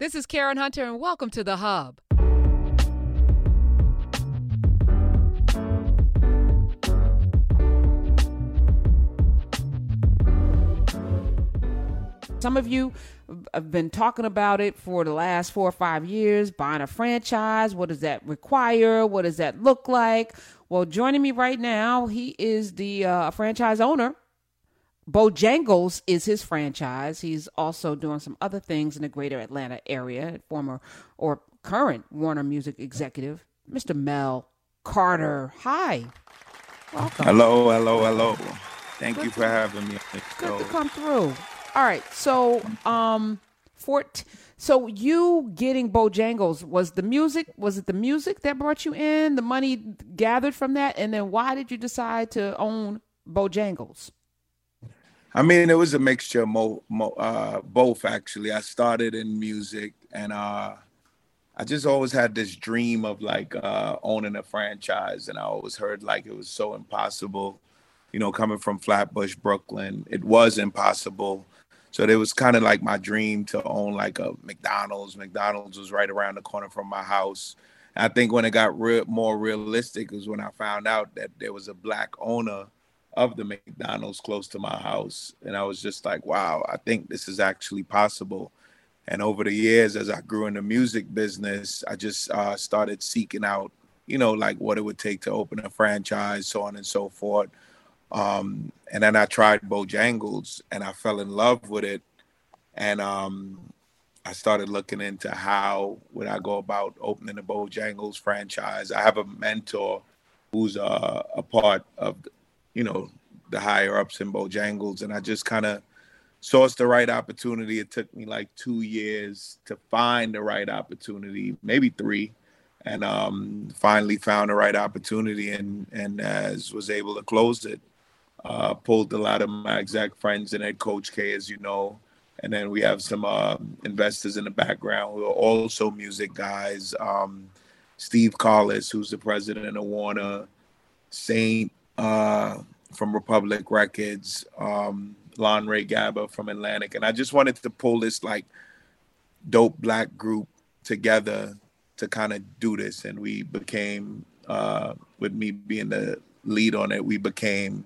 This is Karen Hunter, and welcome to The Hub. Some of you have been talking about it for the last four or five years buying a franchise. What does that require? What does that look like? Well, joining me right now, he is the uh, franchise owner. Bojangles is his franchise. He's also doing some other things in the greater Atlanta area. Former or current Warner Music executive, Mr. Mel Carter. Hi. Welcome. Hello, hello, hello. Thank Good you for having me. Good to come through. All right. So, um, fort. So you getting Bojangles was the music? Was it the music that brought you in? The money gathered from that, and then why did you decide to own Bojangles? I mean, it was a mixture of mo, mo, uh, both. Actually, I started in music, and uh, I just always had this dream of like uh, owning a franchise, and I always heard like it was so impossible. You know, coming from Flatbush, Brooklyn, it was impossible so it was kind of like my dream to own like a McDonald's. McDonald's was right around the corner from my house. I think when it got more realistic was when I found out that there was a black owner of the McDonald's close to my house. And I was just like, wow, I think this is actually possible. And over the years, as I grew in the music business, I just uh, started seeking out, you know, like what it would take to open a franchise, so on and so forth. Um, and then I tried Bojangles and I fell in love with it. And um, I started looking into how would I go about opening a Bojangles franchise. I have a mentor who's uh, a part of, you know, the higher ups in Bojangles, and I just kind of sourced the right opportunity. It took me like two years to find the right opportunity, maybe three, and um, finally found the right opportunity, and and as was able to close it uh, pulled a lot of my exact friends and head coach K, as you know. And then we have some uh, investors in the background who are also music guys. Um, Steve Collis, who's the president of Warner, Saint uh, from Republic Records, um, Lanre Gaba from Atlantic. And I just wanted to pull this like dope black group together to kind of do this. And we became, uh, with me being the lead on it, we became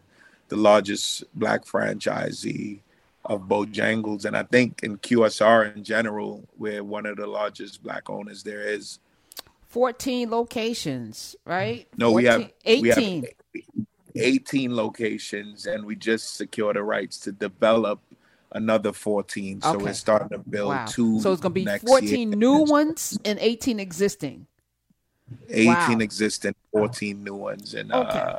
the largest black franchisee of Bojangles, and I think in QSR in general, we're one of the largest black owners there is. 14 locations, right? No, 14, we have 18. We have 18 locations, and we just secured the rights to develop another 14. So okay. we're starting to build wow. two. So it's going to be 14 year. new ones and 18 existing. 18 wow. existing, 14 new ones. And okay. uh,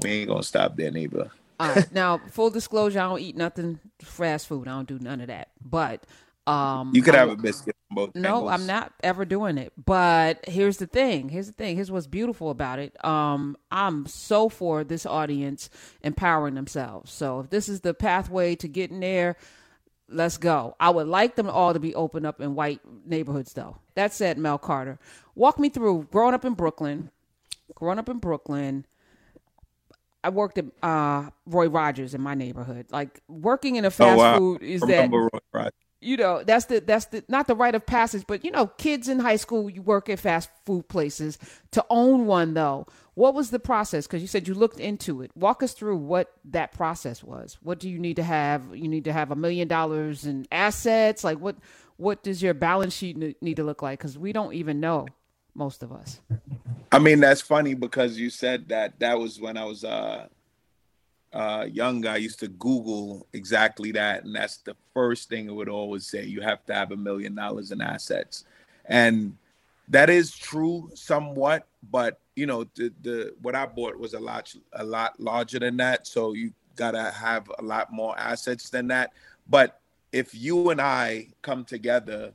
we ain't gonna stop there, neighbor. All right. Now, full disclosure, I don't eat nothing fast food. I don't do none of that. But um You could I, have a biscuit both. No, angles. I'm not ever doing it. But here's the thing. Here's the thing. Here's what's beautiful about it. Um, I'm so for this audience empowering themselves. So if this is the pathway to getting there, let's go. I would like them all to be open up in white neighborhoods though. That said, Mel Carter. Walk me through growing up in Brooklyn. Growing up in Brooklyn I worked at uh, Roy Rogers in my neighborhood. Like working in a oh, fast oh, wow. food is that you know that's the that's the not the rite of passage, but you know kids in high school you work at fast food places. To own one though, what was the process? Because you said you looked into it. Walk us through what that process was. What do you need to have? You need to have a million dollars in assets. Like what what does your balance sheet need to look like? Because we don't even know most of us. I mean, that's funny because you said that that was when I was uh uh young I used to Google exactly that, and that's the first thing it would always say. You have to have a million dollars in assets. And that is true somewhat, but you know, the the what I bought was a lot a lot larger than that. So you gotta have a lot more assets than that. But if you and I come together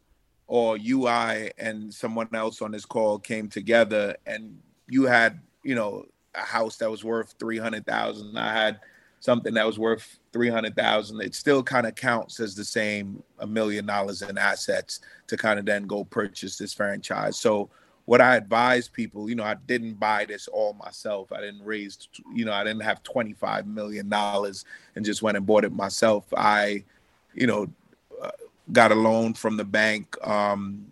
or you, I, and someone else on this call came together and you had, you know, a house that was worth 300,000, I had something that was worth 300,000, it still kind of counts as the same a million dollars in assets to kind of then go purchase this franchise. So what I advise people, you know, I didn't buy this all myself. I didn't raise, you know, I didn't have 25 million dollars and just went and bought it myself. I, you know, got a loan from the bank um,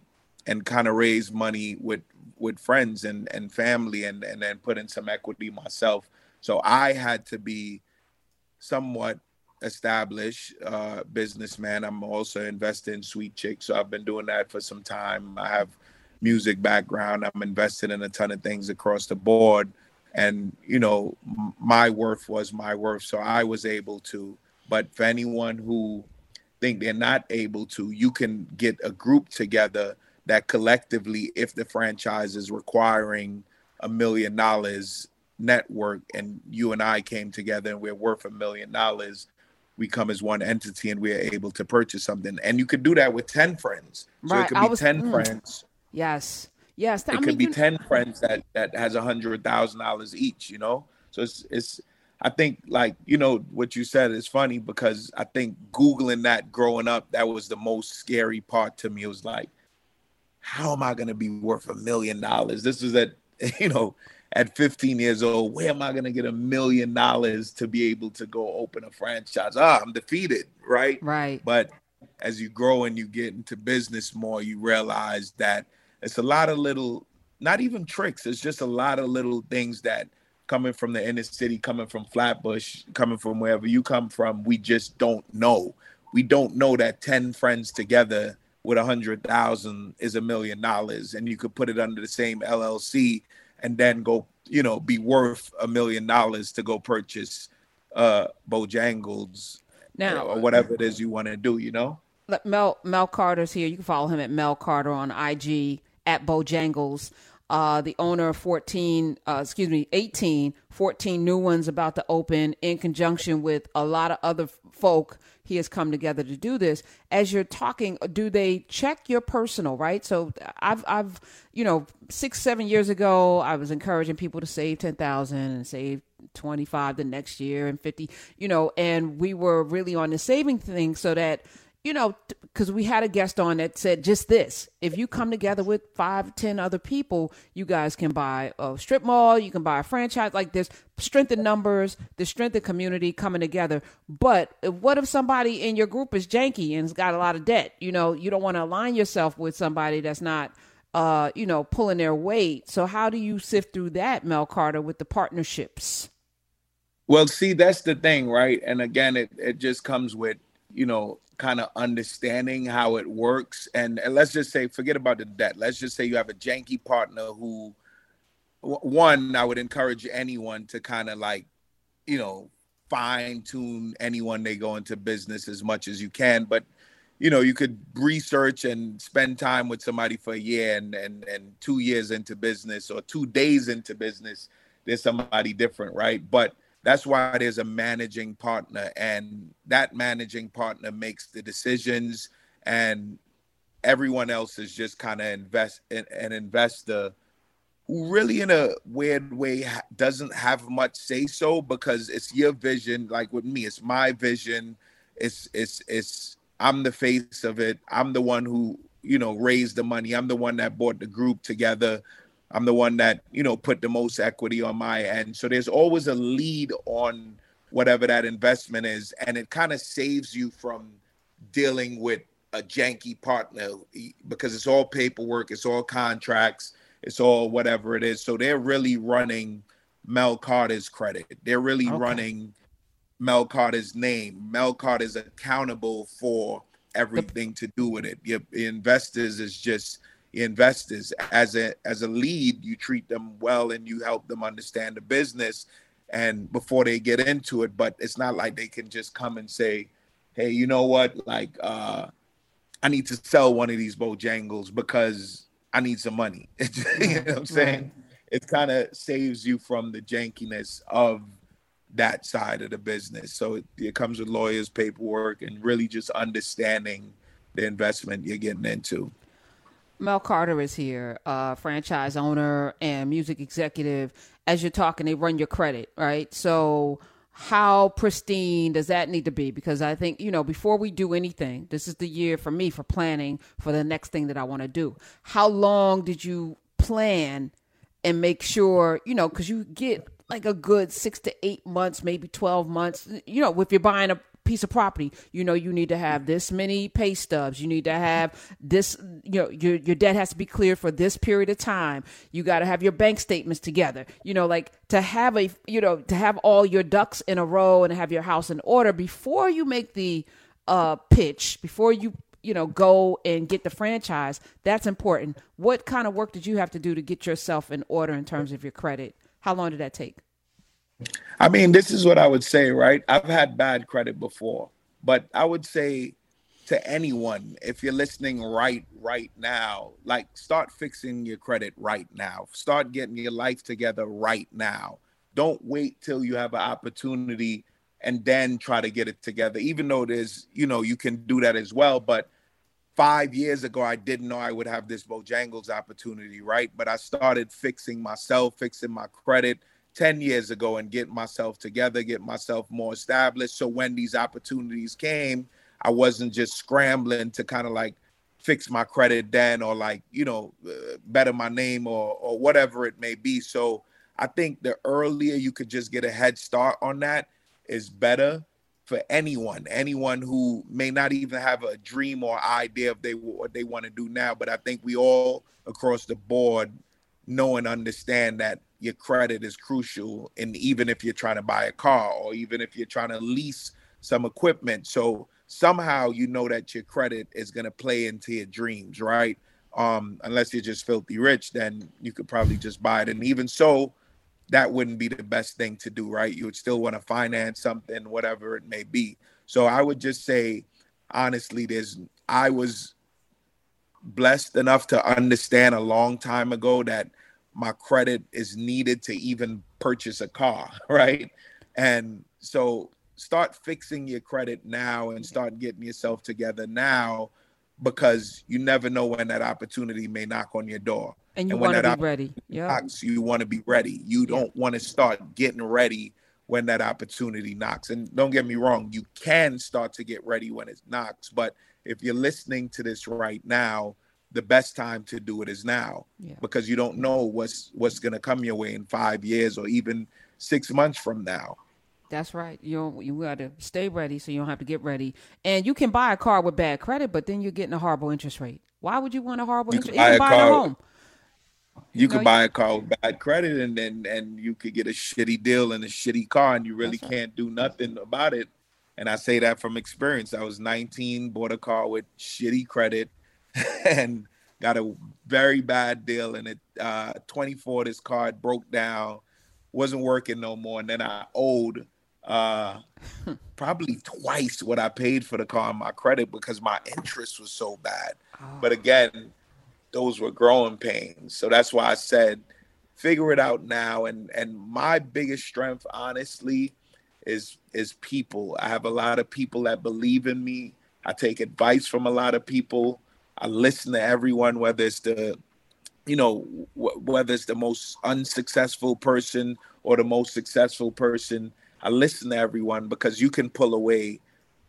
and kind of raised money with with friends and and family and and then put in some equity myself. So I had to be somewhat established uh, businessman. I'm also invested in Sweet Chick, so I've been doing that for some time. I have music background. I'm invested in a ton of things across the board, and you know, my worth was my worth, so I was able to. But for anyone who think they're not able to, you can get a group together that collectively, if the franchise is requiring a million dollars network and you and I came together and we're worth a million dollars, we come as one entity and we are able to purchase something. And you could do that with 10 friends. So right. it could be was, 10 mm, friends. Yes. Yes. It I could mean, be 10 friends that, that has a hundred thousand dollars each, you know? So it's, it's, I think like, you know, what you said is funny because I think Googling that growing up, that was the most scary part to me. It was like, how am I going to be worth a million dollars? This is at, you know, at 15 years old, where am I going to get a million dollars to be able to go open a franchise? Ah, I'm defeated, right? Right. But as you grow and you get into business more, you realize that it's a lot of little, not even tricks, it's just a lot of little things that coming from the inner city, coming from Flatbush, coming from wherever you come from, we just don't know. We don't know that 10 friends together with a hundred thousand is a million dollars and you could put it under the same LLC and then go, you know, be worth a million dollars to go purchase uh Bojangles now or whatever it is you want to do, you know? Mel Mel Carter's here. You can follow him at Mel Carter on IG at Bojangles. Uh, the owner of 14, uh, excuse me, 18, 14 new ones about to open in conjunction with a lot of other folk he has come together to do this. As you're talking, do they check your personal, right? So I've, I've, you know, six, seven years ago, I was encouraging people to save 10,000 and save 25 the next year and 50, you know, and we were really on the saving thing so that you know, because we had a guest on that said just this: if you come together with five, ten other people, you guys can buy a strip mall, you can buy a franchise. Like there's strength in numbers, the strength in community coming together. But what if somebody in your group is janky and has got a lot of debt? You know, you don't want to align yourself with somebody that's not, uh, you know, pulling their weight. So how do you sift through that, Mel Carter, with the partnerships? Well, see, that's the thing, right? And again, it it just comes with you know kind of understanding how it works and, and let's just say forget about the debt. Let's just say you have a janky partner who one i would encourage anyone to kind of like you know fine tune anyone they go into business as much as you can but you know you could research and spend time with somebody for a year and and, and two years into business or two days into business there's somebody different right? But that's why there's a managing partner and that managing partner makes the decisions and everyone else is just kind of invest an investor who really in a weird way doesn't have much say so because it's your vision like with me it's my vision it's it's it's i'm the face of it. I'm the one who you know raised the money. I'm the one that brought the group together I'm the one that, you know, put the most equity on my end. So there's always a lead on whatever that investment is. And it kind of saves you from dealing with a janky partner because it's all paperwork, it's all contracts, it's all whatever it is. So they're really running Mel Carter's credit. They're really okay. running Mel Carter's name. Mel Carter is accountable for everything to do with it. Your investors is just investors. As a as a lead you treat them well and you help them understand the business and before they get into it. But it's not like they can just come and say hey you know what? Like uh i need to sell one of these bojangles because i need some money. You know what i'm saying? Right. it kind of saves you from the jankiness of that side of the business. So it, it comes with lawyers paperwork and really just understanding the investment you're getting into Mel Carter is here, uh, franchise owner and music executive. As you're talking, they run your credit, right? So, how pristine does that need to be? Because I think, you know, before we do anything, this is the year for me for planning for the next thing that I want to do. How long did you plan and make sure, you know, because you get like a good six to eight months, maybe 12 months, you know, if you're buying a piece of property, you know, you need to have this many pay stubs. You need to have this, you know, your, your debt has to be cleared for this period of time. You got to have your bank statements together. You know, like to have a, you know, to have all your ducks in a row and have your house in order before you make the uh, pitch, before you you know go and get the franchise that's important what kind of work did you have to do to get yourself in order in terms of your credit how long did that take I mean, this is what I would say, right? I've had bad credit before, but I would say to anyone, if you're listening right right now, like start fixing your credit right now. Start getting your life together right now. Don't wait till you have an opportunity and then try to get it together. Even though there's, you know, you can do that as well, but five years ago, I didn't know I would have this Bojangles opportunity, right? But I started fixing myself, fixing my credit, 10 years ago and get myself together, get myself more established. So when these opportunities came, I wasn't just scrambling to kind of like fix my credit then or like, you know, uh, better my name or or whatever it may be. So I think the earlier you could just get a head start on that is better for anyone, anyone who may not even have a dream or idea of they what they want to do now. But I think we all across the board know and understand that your credit is crucial and even if you're trying to buy a car or even if you're trying to lease some equipment. So somehow you know that your credit is going to play into your dreams right? Um unless you're just filthy rich then you could probably just buy it. And even so that wouldn't be the best thing to do right? You would still want to finance something whatever it may be. So i would just say honestly there's i was blessed enough to understand a long time ago that my credit is needed to even purchase a car, right? And so start fixing your credit now and start getting yourself together now because you never know when that opportunity may knock on your door. And you want to be ready. Yeah. You want to be ready. You don't want to start getting ready when that opportunity knocks. And don't get me wrong, you can start to get ready when it knocks. But if you're listening to this right now, the best time to do it is now. Yeah. because you don't know what's what's going to come your way in five years or even six months from now. That's right. You you got to stay ready so you don't have to get ready. And you can buy a car with bad credit but then you're getting a horrible interest rate. Why would you want a horrible you interest rate? You can buy, a, home. You, you could buy a car with bad credit and then and you could get a shitty deal and a shitty car and you really right. can't do nothing about it. And i say that from experience. I was 19 bought a car with shitty credit and got a very bad deal. And it uh, 24, this card broke down, wasn't working no more. And then I owed uh, probably twice what I paid for the car on my credit because my interest was so bad. Oh. But again, those were growing pains. So that's why I said, figure it out now. And and my biggest strength, honestly, is is people. I have a lot of people that believe in me. I take advice from a lot of people. I listen to everyone, whether it's the, you know, whether it's the most unsuccessful person or the most successful person. I listen to everyone because you can pull away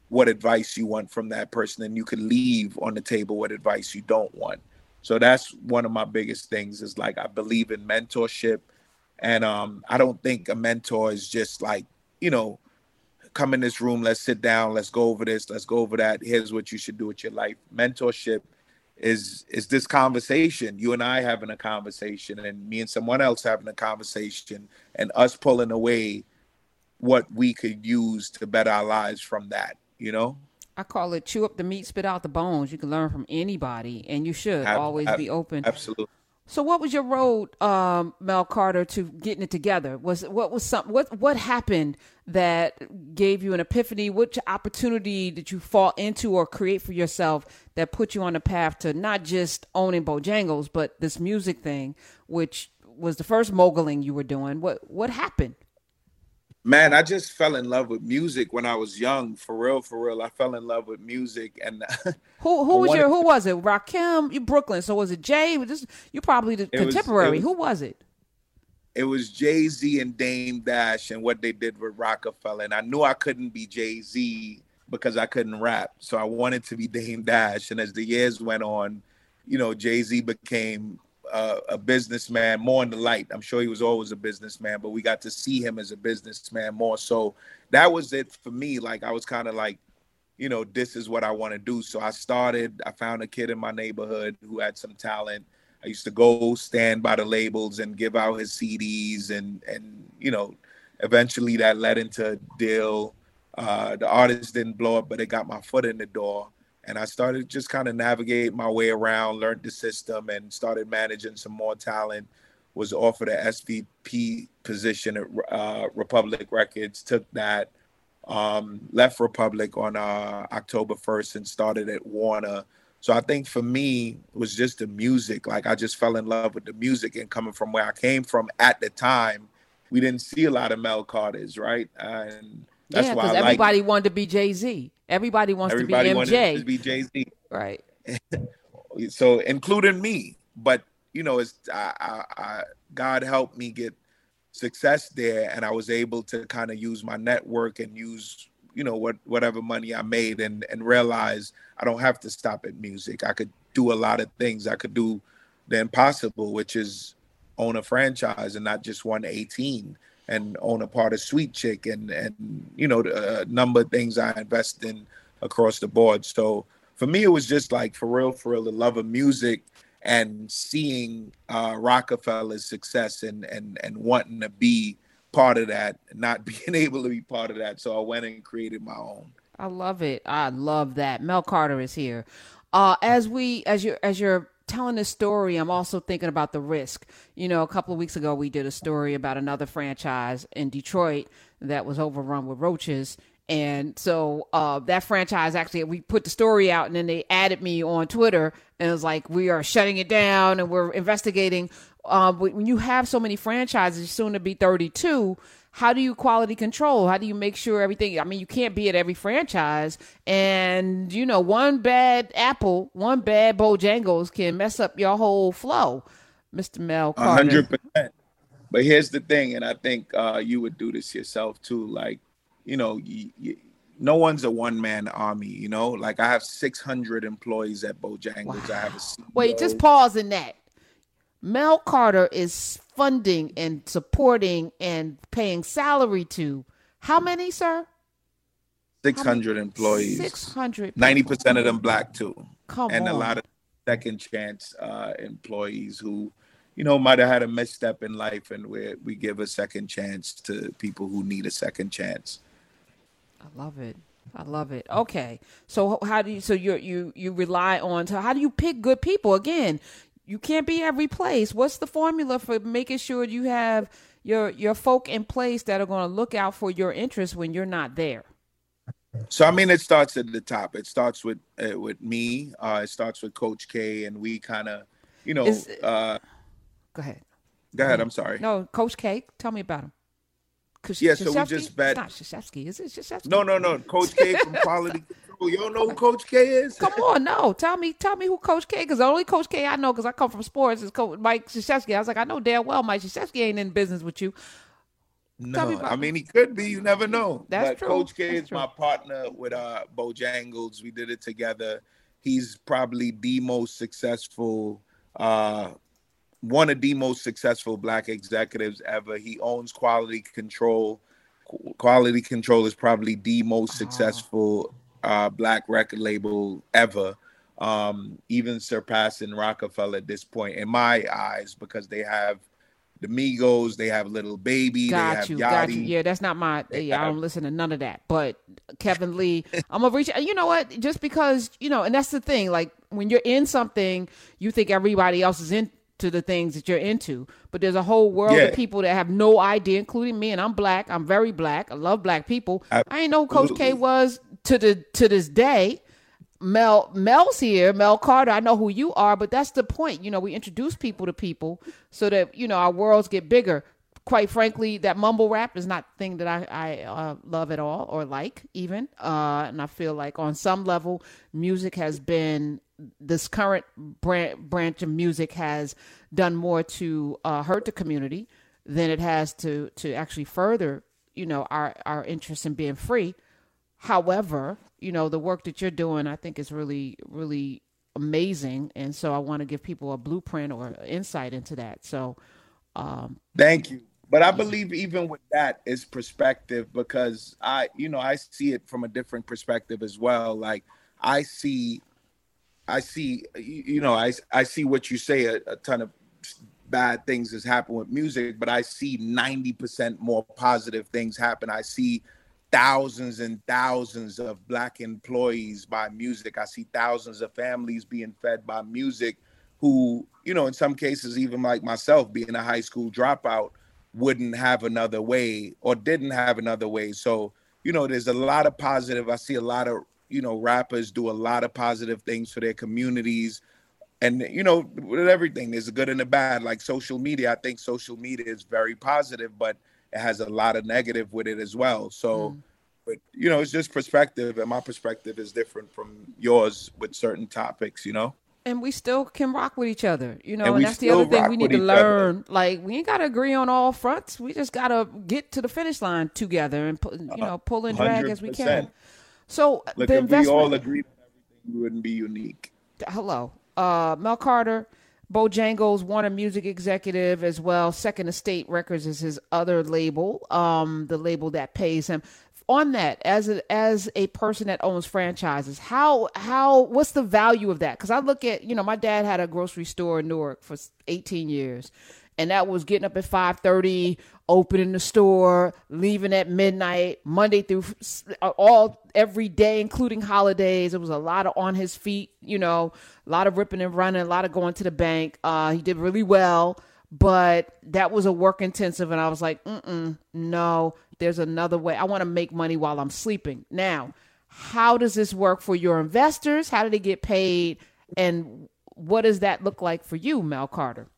what advice you want from that person and you can leave on the table what advice you don't want. So that's one of my biggest things is like I believe in mentorship and um I don't think a mentor is just like, you know, come in this room, let's sit down, let's go over this, let's go over that. Here's what you should do with your life. Mentorship is is this conversation you and i having a conversation and me and someone else having a conversation and us pulling away what we could use to better our lives from that you know? I call it chew up the meat spit out the bones. You can learn from anybody and you should always be open. absolutely so, what was your road, um, Mel Carter, to getting it together? Was what was some what what happened that gave you an epiphany? Which opportunity did you fall into or create for yourself that put you on the path to not just owning Bojangles, but this music thing, which was the first moguling you were doing? What what happened? Man, I just fell in love with music when I was young. For real, for real. I fell in love with music and Who who was your who was it? Rakim, you Brooklyn. So was it Jay? Just you probably the contemporary. Was, was, who was it? It was Jay Z and Dame Dash and what they did with Roc-A-Fella. And I knew I couldn't be Jay Z because I couldn't rap. So I wanted to be Dame Dash. And as the years went on, you know, Jay Z became a, a businessman more in the light. I'm sure he was always a businessman, but we got to see him as a businessman more. So that was it for me. Like I was kind of like, you know, this is what I want to do. So I started. I found a kid in my neighborhood who had some talent. I used to go stand by the labels and give out his CDs, and and you know, eventually that led into a deal. Uh, the artist didn't blow up, but it got my foot in the door and I started just kind of navigate my way around, learned the system, and started managing some more talent. Was offered a SVP position at uh, Republic Records, took that, um, left Republic on uh, October 1st, and started at Warner. So I think for me, it was just the music. Like I just fell in love with the music, and coming from where I came from at the time, we didn't see a lot of Mel Carters, right? And that's yeah, because everybody like, wanted to be Jay Z. Everybody wants everybody to be MJ. Everybody wants to be Jay Z. Right. so including me, but you know, it's I, I, I, God helped me get success there, and I was able to kind of use my network and use you know what whatever money I made, and and realize I don't have to stop at music. I could do a lot of things. I could do the impossible, which is own a franchise and not just one 18 and own a part of Sweet Chick and and you know a number of things I invest in across the board. So for me, it was just like for real, for real, the love of music and seeing uh, Roc-A-Fella's success and and and wanting to be part of that, not being able to be part of that. So I went and created my own. I love it. I love that. Mel Carter is here. Uh, as we as you as you're telling this story, I'm also thinking about the risk. You know, a couple of weeks ago, we did a story about another franchise in Detroit that was overrun with roaches. And so uh, that franchise actually, we put the story out and then they added me on Twitter and it was like, we are shutting it down and we're investigating. Uh, when you have so many franchises, soon to be 32, how do you quality control? How do you make sure everything? I mean, you can't be at every franchise, and you know, one bad apple, one bad Bojangles can mess up your whole flow, Mister Mel. hundred percent. But here's the thing, and I think uh, you would do this yourself too. Like, you know, you, you, no one's a one man army. You know, like I have 600 employees at Bojangles. Wow. I have a CEO. wait. Just pause in that. Mel Carter is funding and supporting and paying salary to how many, sir? 600 employees. 600. 90% of them black too. Come and on. a lot of second chance uh, employees who, you know, might have had a misstep in life and we we give a second chance to people who need a second chance. I love it. I love it. Okay. So how do you so you you you rely on so how do you pick good people? Again, you can't be every place. What's the formula for making sure you have your your folk in place that are going to look out for your interests when you're not there? So I mean, it starts at the top. It starts with uh, with me. Uh, it starts with Coach K, and we kind of, you know. Is, uh, go ahead. Go ahead. I'm sorry. No, Coach K. Tell me about him. Yeah, so we just bet. It's not Krzyzewski, is it? Krzyzewski? No, no, no. Coach K from Quality you don't know who Coach K is? Come on, no. Tell me, tell me who Coach K. Because the only Coach K I know, because I come from sports, is Coach Mike Krzyzewski. I was like, I know damn well Mike Krzyzewski ain't in business with you. No, I mean he could be. You never know. That's but true. Coach K That's is true. my partner with uh Bojangles. We did it together. He's probably the most successful, uh, one of the most successful black executives ever. He owns Quality Control. Quality Control is probably the most successful uh, black record label ever, um, even surpassing Roc-A-Fella at this point in my eyes because they have the Migos, they have Lil Baby, got they have you, Yachty. got you. Yeah, that's not my. Yeah, I don't listen to none of that. But Kevin Lee, I'm gonna reach. You know what? Just because you know, and that's the thing. Like when you're in something, you think everybody else is into the things that you're into, but there's a whole world Yeah. of people that have no idea, including me. And I'm black. I'm very black. I love black people. I ain't know who Coach K was to the to this day. Mel Mel's here, Mel Carter. I know who you are, but that's the point. You know, we introduce people to people so that you know our worlds get bigger. Quite frankly, that mumble rap is not thing that I I uh, love at all or like even. Uh, and I feel like on some level, music has been this current branch branch of music has done more to uh, hurt the community than it has to to actually further you know our our interest in being free. However, you know, the work that you're doing, I think is really, really amazing, and so I want to give people a blueprint or insight into that. So, um, thank you. But I believe even with that is perspective because I, you know, I see it from a different perspective as well. Like I see, I see, you know, I I see what you say a, a ton of bad things has happened with music, but I see 90% more positive things happen. I see thousands and thousands of black employees by music. I see thousands of families being fed by music who, you know, in some cases, even like myself being a high school dropout, wouldn't have another way or didn't have another way. So, you know, there's a lot of positive. I see a lot of, you know, rappers do a lot of positive things for their communities. And, you know, with everything, there's a good and a bad. Like social media, I think social media is very positive, but it has a lot of negative with it as well. So, mm. but you know, it's just perspective, and my perspective is different from yours with certain topics. You know. And we still can rock with each other, you know, and, and that's the other thing we need to learn. Other. Like we ain't gotta agree on all fronts. We just gotta get to the finish line together and you know pull and drag 100%. as we can. So Look, the if investment, we all agree on everything, we wouldn't be unique. Hello, uh, Mel Carter Bojangles, Warner Music executive as well. Second Estate Records is his other label, um, the label that pays him. On that, as a, as a person that owns franchises, how how what's the value of that? Because I look at you know my dad had a grocery store in Newark for 18 years, and that was getting up at 5:30, opening the store, leaving at midnight, Monday through all every day, including holidays. It was a lot of on his feet, you know, a lot of ripping and running, a lot of going to the bank. Uh, he did really well, but that was a work intensive, and I was like, mm no, there's another way. I want to make money while I'm sleeping. Now, how does this work for your investors? How do they get paid? And what does that look like for you, Mel Carter?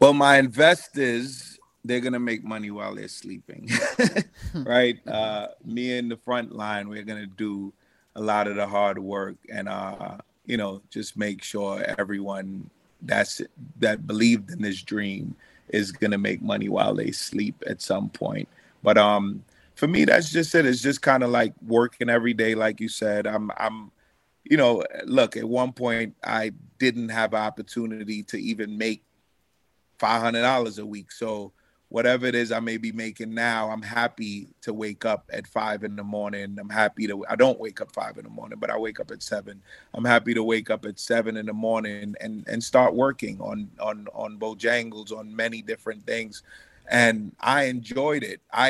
Well, my investors, they're gonna make money while they're sleeping, right? Uh, me in the front line, we're gonna do a lot of the hard work, and uh, you know, just make sure everyone that's that believed in this dream is gonna make money while they sleep at some point. But um, for me, that's just it. It's just kind of like working every day, like you said. I'm I'm you know, look, at one point I didn't have opportunity to even make five hundred dollars a week. So whatever it is I may be making now, I'm happy to wake up at five in the morning. I'm happy to I don't wake up five in the morning, but I wake up at seven. I'm happy to wake up at seven in the morning and and start working on on on Bojangles on many different things. And I enjoyed it. I